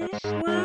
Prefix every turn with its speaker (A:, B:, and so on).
A: this world.